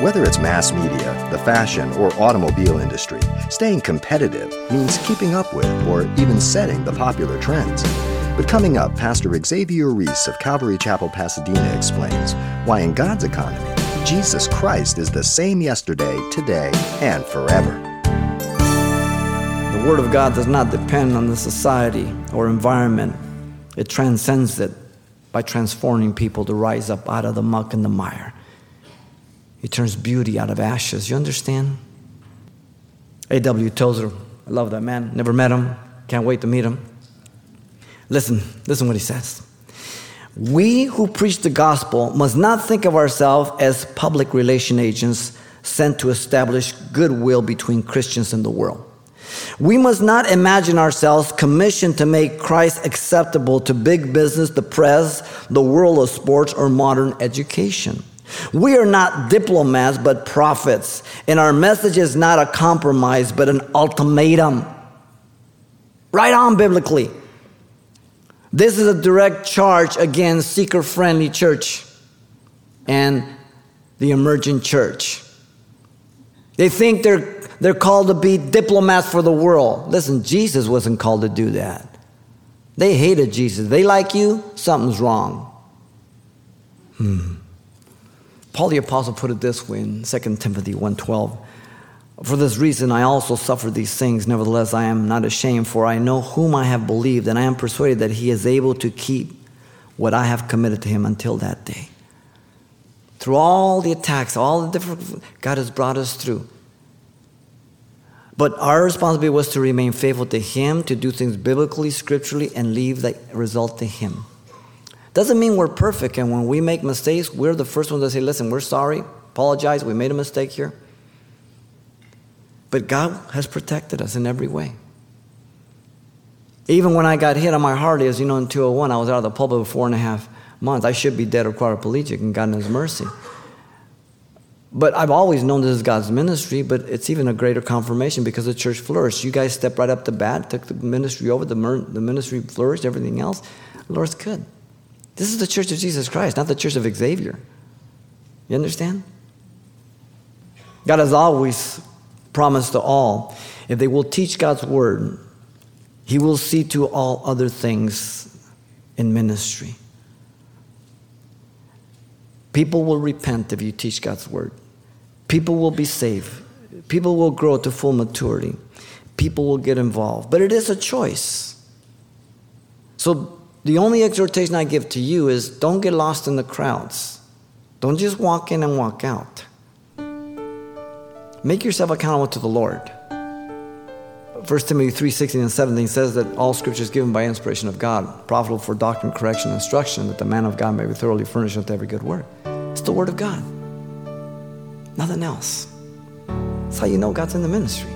Whether it's mass media, the fashion, or automobile industry, staying competitive means keeping up with or even setting the popular trends. But coming up, Pastor Xavier Reese of Calvary Chapel, Pasadena explains why in God's economy, Jesus Christ is the same yesterday, today, and forever. The Word of God does not depend on the society or environment, it transcends it by transforming people to rise up out of the muck and the mire. He turns beauty out of ashes. You understand? A.W. Tozer, I love that man. Never met him. Can't wait to meet him. Listen, listen what he says. We who preach the gospel must not think of ourselves as public relation agents sent to establish goodwill between Christians and the world. We must not imagine ourselves commissioned to make Christ acceptable to big business, the press, the world of sports, or modern education. We are not diplomats, but prophets. And our message is not a compromise, but an ultimatum. Right on biblically. This is a direct charge against seeker friendly church and the emerging church. They think they're, they're called to be diplomats for the world. Listen, Jesus wasn't called to do that. They hated Jesus. They like you, something's wrong. Hmm. Paul the apostle put it this way in 2 Timothy 1:12. For this reason I also suffer these things nevertheless I am not ashamed for I know whom I have believed and I am persuaded that he is able to keep what I have committed to him until that day. Through all the attacks, all the different God has brought us through. But our responsibility was to remain faithful to him, to do things biblically, scripturally and leave the result to him. Doesn't mean we're perfect, and when we make mistakes, we're the first ones to say, listen, we're sorry, apologize, we made a mistake here. But God has protected us in every way. Even when I got hit on my heart, as you know, in 201, I was out of the pulpit for four and a half months. I should be dead or quadriplegic, and God His mercy. But I've always known this is God's ministry, but it's even a greater confirmation because the church flourished. You guys stepped right up to bat, took the ministry over, the, the ministry flourished, everything else. The Lord's good. This is the church of Jesus Christ, not the church of Xavier. You understand? God has always promised to all if they will teach God's word, He will see to all other things in ministry. People will repent if you teach God's word. People will be saved. People will grow to full maturity. People will get involved. But it is a choice. So the only exhortation I give to you is don't get lost in the crowds. Don't just walk in and walk out. Make yourself accountable to the Lord. 1 Timothy 3 16 and 17 says that all scripture is given by inspiration of God, profitable for doctrine, correction, instruction, that the man of God may be thoroughly furnished with every good work. It's the Word of God, nothing else. That's how you know God's in the ministry.